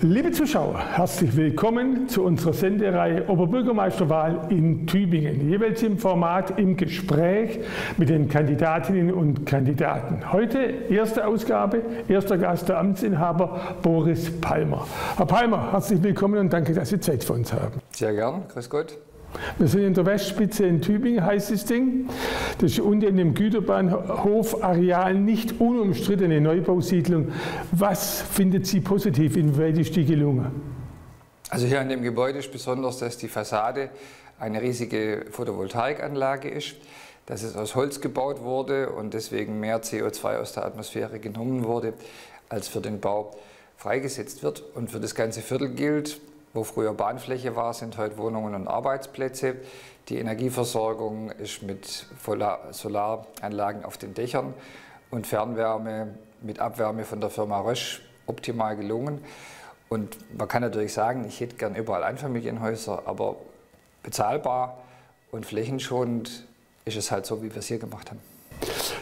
Liebe Zuschauer, herzlich willkommen zu unserer Sendereihe Oberbürgermeisterwahl in Tübingen. Jeweils im Format im Gespräch mit den Kandidatinnen und Kandidaten. Heute erste Ausgabe, erster Gast der Amtsinhaber Boris Palmer. Herr Palmer, herzlich willkommen und danke, dass Sie Zeit für uns haben. Sehr gern, grüß Gott. Wir sind in der Westspitze in Tübingen, heißt das Ding. Das ist unten in dem Güterbahnhof-Areal nicht unumstrittene Neubausiedlung. Was findet Sie positiv? Inwieweit ist die gelungen? Also hier an dem Gebäude ist besonders, dass die Fassade eine riesige Photovoltaikanlage ist, dass es aus Holz gebaut wurde und deswegen mehr CO2 aus der Atmosphäre genommen wurde, als für den Bau freigesetzt wird. Und für das ganze Viertel gilt, wo früher Bahnfläche war, sind heute Wohnungen und Arbeitsplätze. Die Energieversorgung ist mit Solaranlagen auf den Dächern und Fernwärme mit Abwärme von der Firma Rösch optimal gelungen. Und man kann natürlich sagen, ich hätte gern überall Einfamilienhäuser, aber bezahlbar und flächenschonend ist es halt so, wie wir es hier gemacht haben.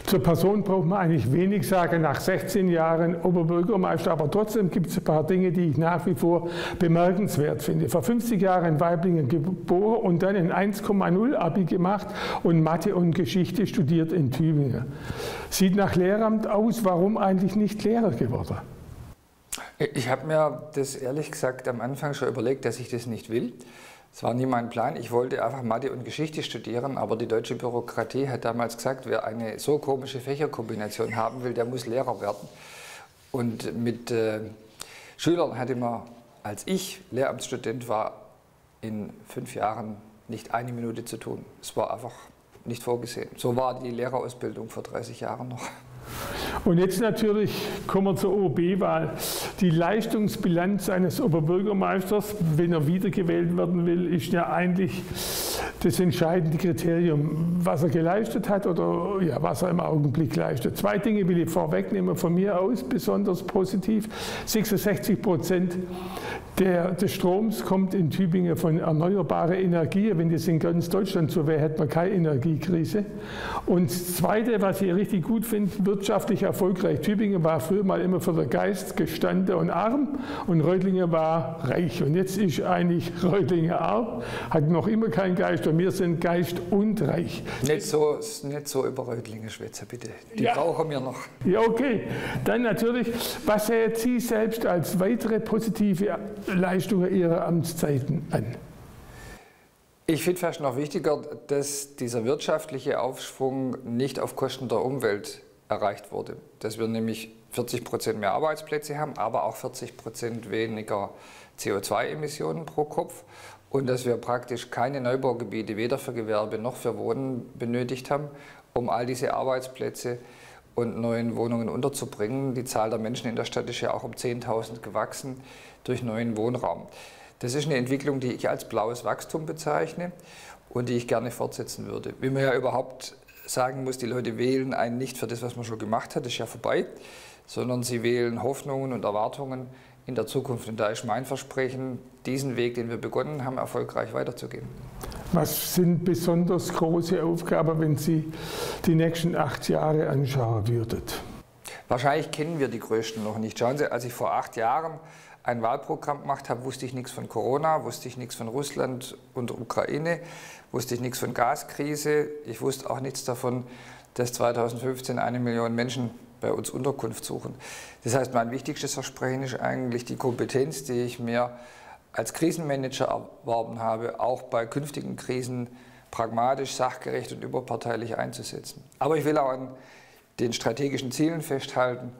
Zur Person braucht man eigentlich wenig sagen, nach 16 Jahren Oberbürgermeister, aber trotzdem gibt es ein paar Dinge, die ich nach wie vor bemerkenswert finde. Vor 50 Jahren in Weiblingen geboren und dann ein 1,0 Abi gemacht und Mathe und Geschichte studiert in Tübingen. Sieht nach Lehramt aus, warum eigentlich nicht Lehrer geworden? Ich habe mir das ehrlich gesagt am Anfang schon überlegt, dass ich das nicht will. Es war nie mein Plan. Ich wollte einfach Mathe und Geschichte studieren, aber die deutsche Bürokratie hat damals gesagt, wer eine so komische Fächerkombination haben will, der muss Lehrer werden. Und mit äh, Schülern hatte man, als ich Lehramtsstudent war, in fünf Jahren nicht eine Minute zu tun. Es war einfach nicht vorgesehen. So war die Lehrerausbildung vor 30 Jahren noch. Und jetzt natürlich kommen wir zur OB-Wahl. Die Leistungsbilanz eines Oberbürgermeisters, wenn er wiedergewählt werden will, ist ja eigentlich das entscheidende Kriterium, was er geleistet hat oder ja, was er im Augenblick leistet. Zwei Dinge will ich vorwegnehmen von mir aus, besonders positiv. 66 Prozent der, des Stroms kommt in Tübingen von erneuerbarer Energie. Wenn das in ganz Deutschland so wäre, hätte man keine Energiekrise. Und das Zweite, was ich richtig gut finde, wirtschaftlich erfolgreich. Tübingen war früher mal immer für den Geist gestanden und arm und Reutlingen war reich. Und jetzt ist eigentlich Reutlingen arm, hat noch immer keinen Geist und wir sind Geist und reich. Nicht so, nicht so über Reutlingen schwätzen, bitte. Die ja. brauchen wir noch. Ja, okay. Dann natürlich, was sehen Sie selbst als weitere positive Leistungen Ihrer Amtszeiten an? Ich finde fast noch wichtiger, dass dieser wirtschaftliche Aufschwung nicht auf Kosten der Umwelt erreicht wurde. Dass wir nämlich 40 Prozent mehr Arbeitsplätze haben, aber auch 40 Prozent weniger CO2-Emissionen pro Kopf und dass wir praktisch keine Neubaugebiete weder für Gewerbe noch für Wohnen benötigt haben, um all diese Arbeitsplätze und neuen Wohnungen unterzubringen. Die Zahl der Menschen in der Stadt ist ja auch um 10.000 gewachsen durch neuen Wohnraum. Das ist eine Entwicklung, die ich als blaues Wachstum bezeichne und die ich gerne fortsetzen würde. Wie man ja überhaupt sagen muss, die Leute wählen einen nicht für das, was man schon gemacht hat, das ist ja vorbei, sondern sie wählen Hoffnungen und Erwartungen in der Zukunft. Und da ist mein Versprechen, diesen Weg, den wir begonnen haben, erfolgreich weiterzugehen. Was sind besonders große Aufgaben, wenn Sie die nächsten acht Jahre anschauen würden? Wahrscheinlich kennen wir die größten noch nicht. Schauen Sie, als ich vor acht Jahren ein Wahlprogramm gemacht habe, wusste ich nichts von Corona, wusste ich nichts von Russland und Ukraine, wusste ich nichts von Gaskrise. Ich wusste auch nichts davon, dass 2015 eine Million Menschen bei uns Unterkunft suchen. Das heißt, mein wichtigstes Versprechen ist eigentlich die Kompetenz, die ich mir als Krisenmanager erworben habe, auch bei künftigen Krisen pragmatisch, sachgerecht und überparteilich einzusetzen. Aber ich will auch an den strategischen Zielen festhalten,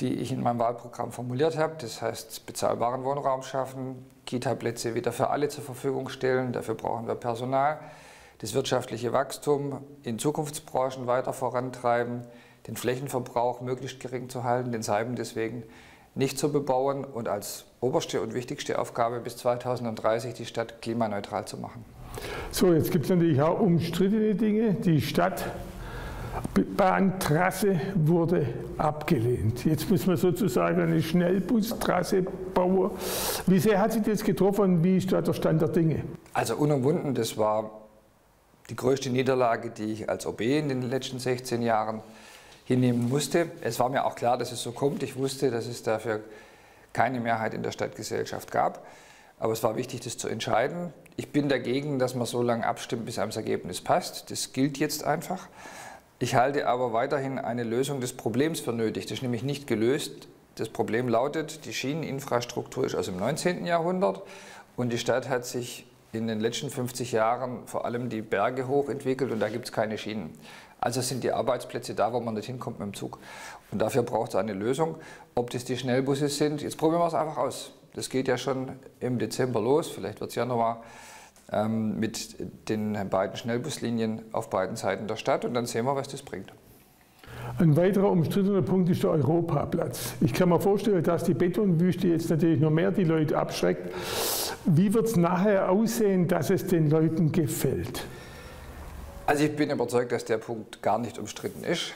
die ich in meinem Wahlprogramm formuliert habe. Das heißt, bezahlbaren Wohnraum schaffen, Kita-Plätze wieder für alle zur Verfügung stellen. Dafür brauchen wir Personal. Das wirtschaftliche Wachstum in Zukunftsbranchen weiter vorantreiben, den Flächenverbrauch möglichst gering zu halten, den Seiben deswegen nicht zu bebauen und als oberste und wichtigste Aufgabe bis 2030 die Stadt klimaneutral zu machen. So, jetzt gibt es natürlich auch umstrittene Dinge. Die Stadt Bahntrasse wurde abgelehnt. Jetzt muss man sozusagen eine Schnellbustrasse bauen. Wie sehr hat sich das getroffen und wie ist da der Stand der Dinge? Also unumwunden, das war die größte Niederlage, die ich als OB in den letzten 16 Jahren hinnehmen musste. Es war mir auch klar, dass es so kommt. Ich wusste, dass es dafür keine Mehrheit in der Stadtgesellschaft gab. Aber es war wichtig, das zu entscheiden. Ich bin dagegen, dass man so lange abstimmt, bis einem das Ergebnis passt. Das gilt jetzt einfach. Ich halte aber weiterhin eine Lösung des Problems für nötig. Das ist nämlich nicht gelöst. Das Problem lautet, die Schieneninfrastruktur ist aus dem 19. Jahrhundert und die Stadt hat sich in den letzten 50 Jahren vor allem die Berge hochentwickelt und da gibt es keine Schienen. Also sind die Arbeitsplätze da, wo man nicht hinkommt mit dem Zug. Und dafür braucht es eine Lösung. Ob das die Schnellbusse sind, jetzt probieren wir es einfach aus. Das geht ja schon im Dezember los, vielleicht wird es Januar, ähm, mit den beiden Schnellbuslinien auf beiden Seiten der Stadt und dann sehen wir, was das bringt. Ein weiterer umstrittener Punkt ist der Europaplatz. Ich kann mir vorstellen, dass die Betonwüste jetzt natürlich noch mehr die Leute abschreckt. Wie wird es nachher aussehen, dass es den Leuten gefällt? Also ich bin überzeugt, dass der Punkt gar nicht umstritten ist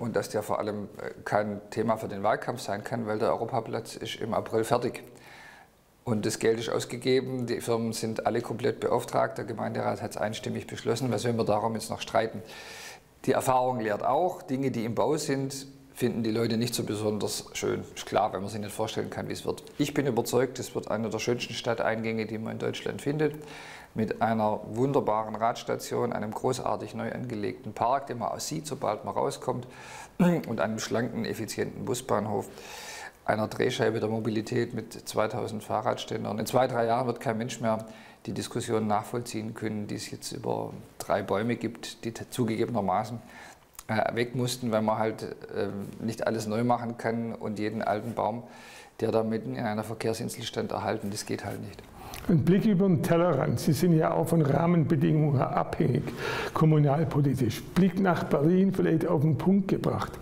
und dass der vor allem äh, kein Thema für den Wahlkampf sein kann, weil der Europaplatz ist im April fertig. Und das Geld ist ausgegeben, die Firmen sind alle komplett beauftragt, der Gemeinderat hat es einstimmig beschlossen, was werden wir darum jetzt noch streiten? Die Erfahrung lehrt auch, Dinge, die im Bau sind, finden die Leute nicht so besonders schön. Ist klar, weil man sich nicht vorstellen kann, wie es wird. Ich bin überzeugt, es wird eine der schönsten Stadteingänge, die man in Deutschland findet, mit einer wunderbaren Radstation, einem großartig neu angelegten Park, den man auch sieht, sobald man rauskommt, und einem schlanken, effizienten Busbahnhof einer Drehscheibe der Mobilität mit 2000 Fahrradständern. In zwei, drei Jahren wird kein Mensch mehr die Diskussion nachvollziehen können, die es jetzt über drei Bäume gibt, die zugegebenermaßen äh, weg mussten, weil man halt äh, nicht alles neu machen kann und jeden alten Baum, der da mitten in einer Verkehrsinsel stand, erhalten. Das geht halt nicht. Ein Blick über den Tellerrand. Sie sind ja auch von Rahmenbedingungen abhängig, kommunalpolitisch. Blick nach Berlin vielleicht auf den Punkt gebracht.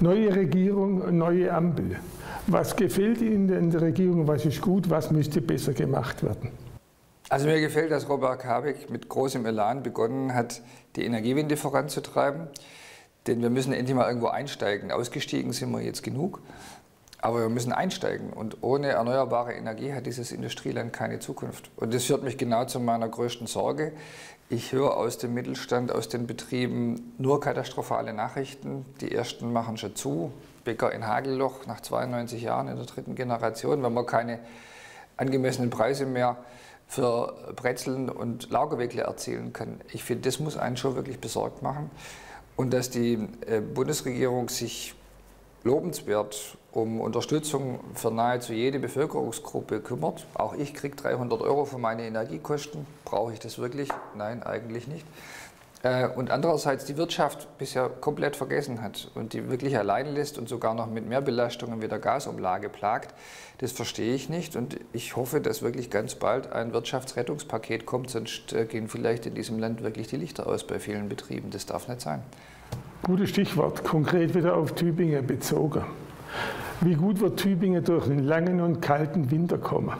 Neue Regierung, neue Ampel. Was gefällt Ihnen in der Regierung? Was ist gut? Was müsste besser gemacht werden? Also mir gefällt, dass Robert Habeck mit großem Elan begonnen hat, die Energiewende voranzutreiben. Denn wir müssen endlich mal irgendwo einsteigen. Ausgestiegen sind wir jetzt genug. Aber wir müssen einsteigen. Und ohne erneuerbare Energie hat dieses Industrieland keine Zukunft. Und das führt mich genau zu meiner größten Sorge. Ich höre aus dem Mittelstand, aus den Betrieben nur katastrophale Nachrichten. Die ersten machen schon zu. Bäcker in Hagelloch nach 92 Jahren in der dritten Generation, wenn man keine angemessenen Preise mehr für Brezeln und Laugerweckle erzielen kann. Ich finde, das muss einen schon wirklich besorgt machen. Und dass die äh, Bundesregierung sich lobenswert um Unterstützung für nahezu jede Bevölkerungsgruppe kümmert. Auch ich kriege 300 Euro für meine Energiekosten. Brauche ich das wirklich? Nein, eigentlich nicht. Äh, und andererseits die Wirtschaft bisher komplett vergessen hat und die wirklich allein lässt und sogar noch mit mehr Belastungen wie der Gasumlage plagt, das verstehe ich nicht. Und ich hoffe, dass wirklich ganz bald ein Wirtschaftsrettungspaket kommt, sonst äh, gehen vielleicht in diesem Land wirklich die Lichter aus bei vielen Betrieben. Das darf nicht sein. Gutes Stichwort, konkret wieder auf Tübingen bezogen. Wie gut wird Tübingen durch einen langen und kalten Winter kommen?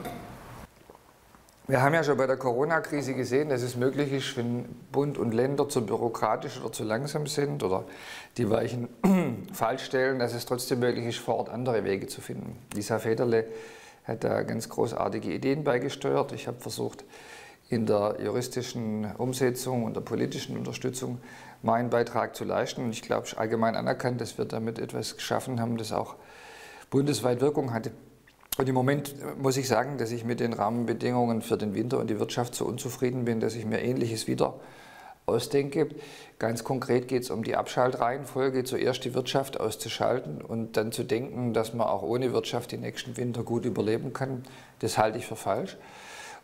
Wir haben ja schon bei der Corona-Krise gesehen, dass es möglich ist, wenn Bund und Länder zu bürokratisch oder zu langsam sind oder die Weichen falsch stellen, dass es trotzdem möglich ist, vor Ort andere Wege zu finden. Lisa Federle hat da ganz großartige Ideen beigesteuert. Ich habe versucht, in der juristischen Umsetzung und der politischen Unterstützung meinen Beitrag zu leisten. Und ich glaube, allgemein anerkannt, dass wir damit etwas geschaffen haben, das auch bundesweit Wirkung hatte. Und im Moment muss ich sagen, dass ich mit den Rahmenbedingungen für den Winter und die Wirtschaft so unzufrieden bin, dass ich mir Ähnliches wieder ausdenke. Ganz konkret geht es um die Abschaltreihenfolge, zuerst die Wirtschaft auszuschalten und dann zu denken, dass man auch ohne Wirtschaft den nächsten Winter gut überleben kann. Das halte ich für falsch.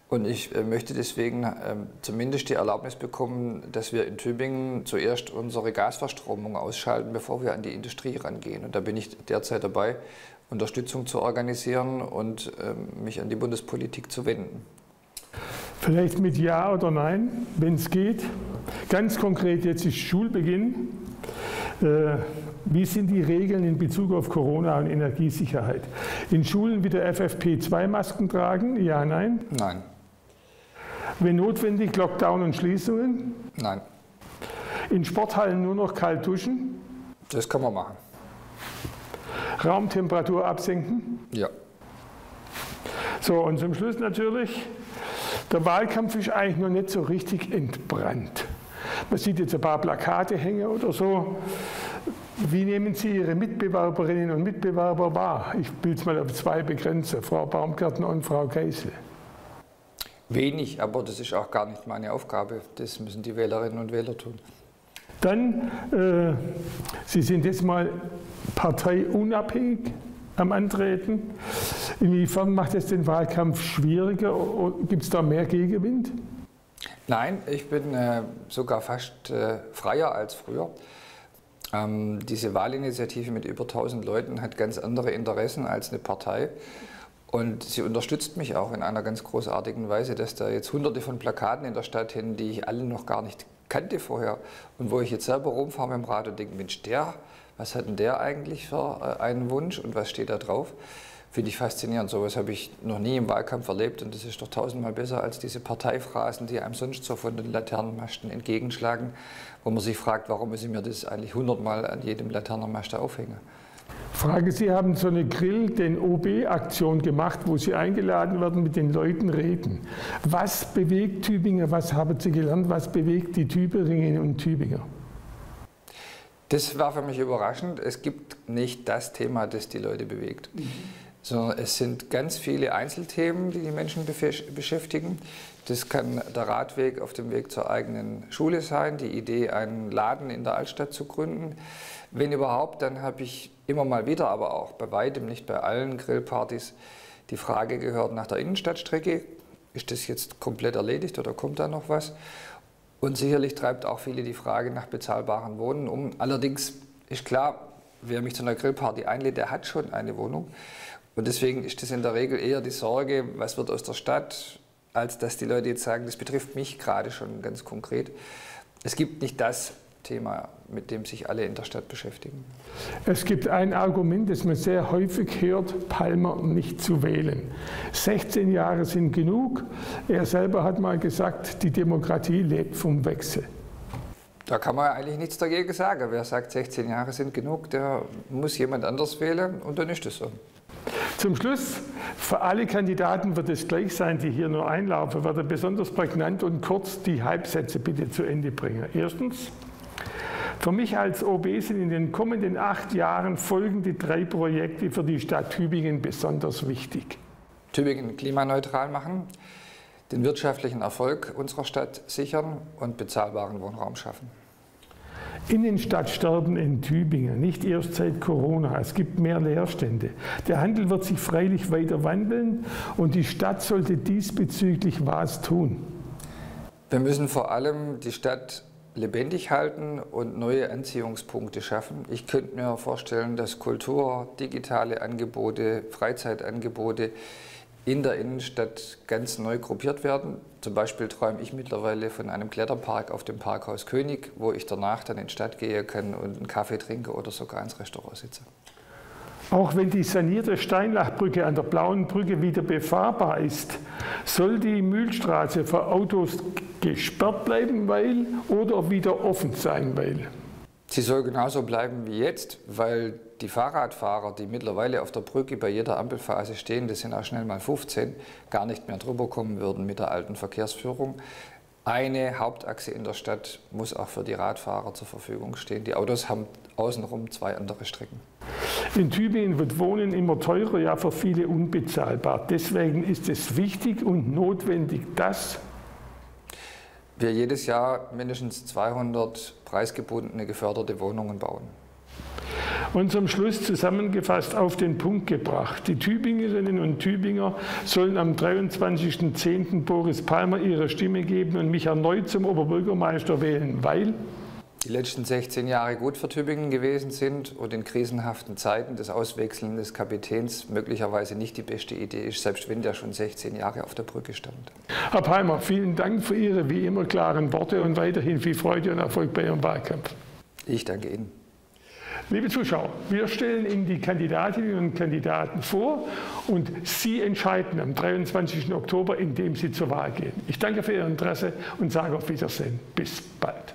Und ich äh, möchte deswegen ähm, zumindest die Erlaubnis bekommen, dass wir in Tübingen zuerst unsere Gasverstromung ausschalten, bevor wir an die Industrie rangehen. Und da bin ich derzeit dabei, Unterstützung zu organisieren und ähm, mich an die Bundespolitik zu wenden. Vielleicht mit Ja oder Nein, wenn es geht. Ganz konkret, jetzt ist Schulbeginn. Äh, wie sind die Regeln in Bezug auf Corona und Energiesicherheit? In Schulen wieder FFP2-Masken tragen? Ja, nein? Nein. Wenn notwendig, Lockdown und Schließungen? Nein. In Sporthallen nur noch kalt duschen? Das kann man machen. Raumtemperatur absenken? Ja. So, und zum Schluss natürlich, der Wahlkampf ist eigentlich noch nicht so richtig entbrannt. Man sieht jetzt ein paar Plakate hängen oder so. Wie nehmen Sie Ihre Mitbewerberinnen und Mitbewerber wahr? Ich will es mal auf zwei begrenzen, Frau Baumgärtner und Frau Geisel. Wenig, aber das ist auch gar nicht meine Aufgabe. Das müssen die Wählerinnen und Wähler tun. Dann, äh, Sie sind jetzt mal parteiunabhängig am Antreten. Inwiefern macht es den Wahlkampf schwieriger? Gibt es da mehr Gegenwind? Nein, ich bin äh, sogar fast äh, freier als früher. Ähm, diese Wahlinitiative mit über 1000 Leuten hat ganz andere Interessen als eine Partei. Und sie unterstützt mich auch in einer ganz großartigen Weise, dass da jetzt hunderte von Plakaten in der Stadt hin, die ich alle noch gar nicht kannte vorher. Und wo ich jetzt selber rumfahre mit dem Rad und denke, Mensch, der, was hat denn der eigentlich für äh, einen Wunsch und was steht da drauf? Finde ich faszinierend. So etwas habe ich noch nie im Wahlkampf erlebt und das ist doch tausendmal besser als diese Parteiphrasen, die einem sonst so von den Laternenmasten entgegenschlagen, wo man sich fragt, warum muss ich mir das eigentlich hundertmal an jedem Laternenmast aufhängen. Frage, Sie haben so eine Grill, den OB-Aktion gemacht, wo Sie eingeladen werden, mit den Leuten reden. Was bewegt Tübinger, was haben Sie gelernt, was bewegt die Tübingerinnen und Tübinger? Das war für mich überraschend. Es gibt nicht das Thema, das die Leute bewegt. Mhm sondern es sind ganz viele Einzelthemen, die die Menschen beschäftigen. Das kann der Radweg auf dem Weg zur eigenen Schule sein, die Idee, einen Laden in der Altstadt zu gründen. Wenn überhaupt, dann habe ich immer mal wieder, aber auch bei weitem nicht bei allen Grillpartys, die Frage gehört nach der Innenstadtstrecke. Ist das jetzt komplett erledigt oder kommt da noch was? Und sicherlich treibt auch viele die Frage nach bezahlbaren Wohnen um. Allerdings ist klar, wer mich zu einer Grillparty einlädt, der hat schon eine Wohnung. Und deswegen ist das in der Regel eher die Sorge, was wird aus der Stadt, als dass die Leute jetzt sagen, das betrifft mich gerade schon ganz konkret. Es gibt nicht das Thema, mit dem sich alle in der Stadt beschäftigen. Es gibt ein Argument, das man sehr häufig hört, Palmer nicht zu wählen. 16 Jahre sind genug. Er selber hat mal gesagt, die Demokratie lebt vom Wechsel. Da kann man eigentlich nichts dagegen sagen. Wer sagt, 16 Jahre sind genug, der muss jemand anders wählen und dann ist es so. Zum Schluss, für alle Kandidaten wird es gleich sein, die hier nur einlaufen, werde besonders prägnant und kurz die Halbsätze bitte zu Ende bringen. Erstens, für mich als OB sind in den kommenden acht Jahren folgende drei Projekte für die Stadt Tübingen besonders wichtig. Tübingen klimaneutral machen, den wirtschaftlichen Erfolg unserer Stadt sichern und bezahlbaren Wohnraum schaffen. Innenstadtsterben in Tübingen, nicht erst seit Corona. Es gibt mehr Leerstände. Der Handel wird sich freilich weiter wandeln und die Stadt sollte diesbezüglich was tun. Wir müssen vor allem die Stadt lebendig halten und neue Anziehungspunkte schaffen. Ich könnte mir vorstellen, dass Kultur, digitale Angebote, Freizeitangebote in der Innenstadt ganz neu gruppiert werden. Zum Beispiel träume ich mittlerweile von einem Kletterpark auf dem Parkhaus König, wo ich danach dann in die Stadt gehen kann und einen Kaffee trinke oder sogar ins Restaurant sitze. Auch wenn die sanierte Steinlachbrücke an der Blauen Brücke wieder befahrbar ist, soll die Mühlstraße für Autos gesperrt bleiben, weil oder wieder offen sein, weil. Sie soll genauso bleiben wie jetzt, weil die Fahrradfahrer, die mittlerweile auf der Brücke bei jeder Ampelphase stehen, das sind auch schnell mal 15, gar nicht mehr drüber kommen würden mit der alten Verkehrsführung. Eine Hauptachse in der Stadt muss auch für die Radfahrer zur Verfügung stehen. Die Autos haben außenrum zwei andere Strecken. In Tübingen wird Wohnen immer teurer, ja für viele unbezahlbar. Deswegen ist es wichtig und notwendig, dass wir jedes Jahr mindestens 200 preisgebundene geförderte Wohnungen bauen. Und zum Schluss zusammengefasst auf den Punkt gebracht. Die Tübingerinnen und Tübinger sollen am 23.10. Boris Palmer ihre Stimme geben und mich erneut zum Oberbürgermeister wählen, weil die letzten 16 Jahre gut für Tübingen gewesen sind und in krisenhaften Zeiten das Auswechseln des Kapitäns möglicherweise nicht die beste Idee ist, selbst wenn der schon 16 Jahre auf der Brücke stand. Herr Palmer, vielen Dank für Ihre wie immer klaren Worte und weiterhin viel Freude und Erfolg bei Ihrem Wahlkampf. Ich danke Ihnen. Liebe Zuschauer, wir stellen Ihnen die Kandidatinnen und Kandidaten vor und Sie entscheiden am 23. Oktober, indem Sie zur Wahl gehen. Ich danke für Ihr Interesse und sage auf Wiedersehen. Bis bald.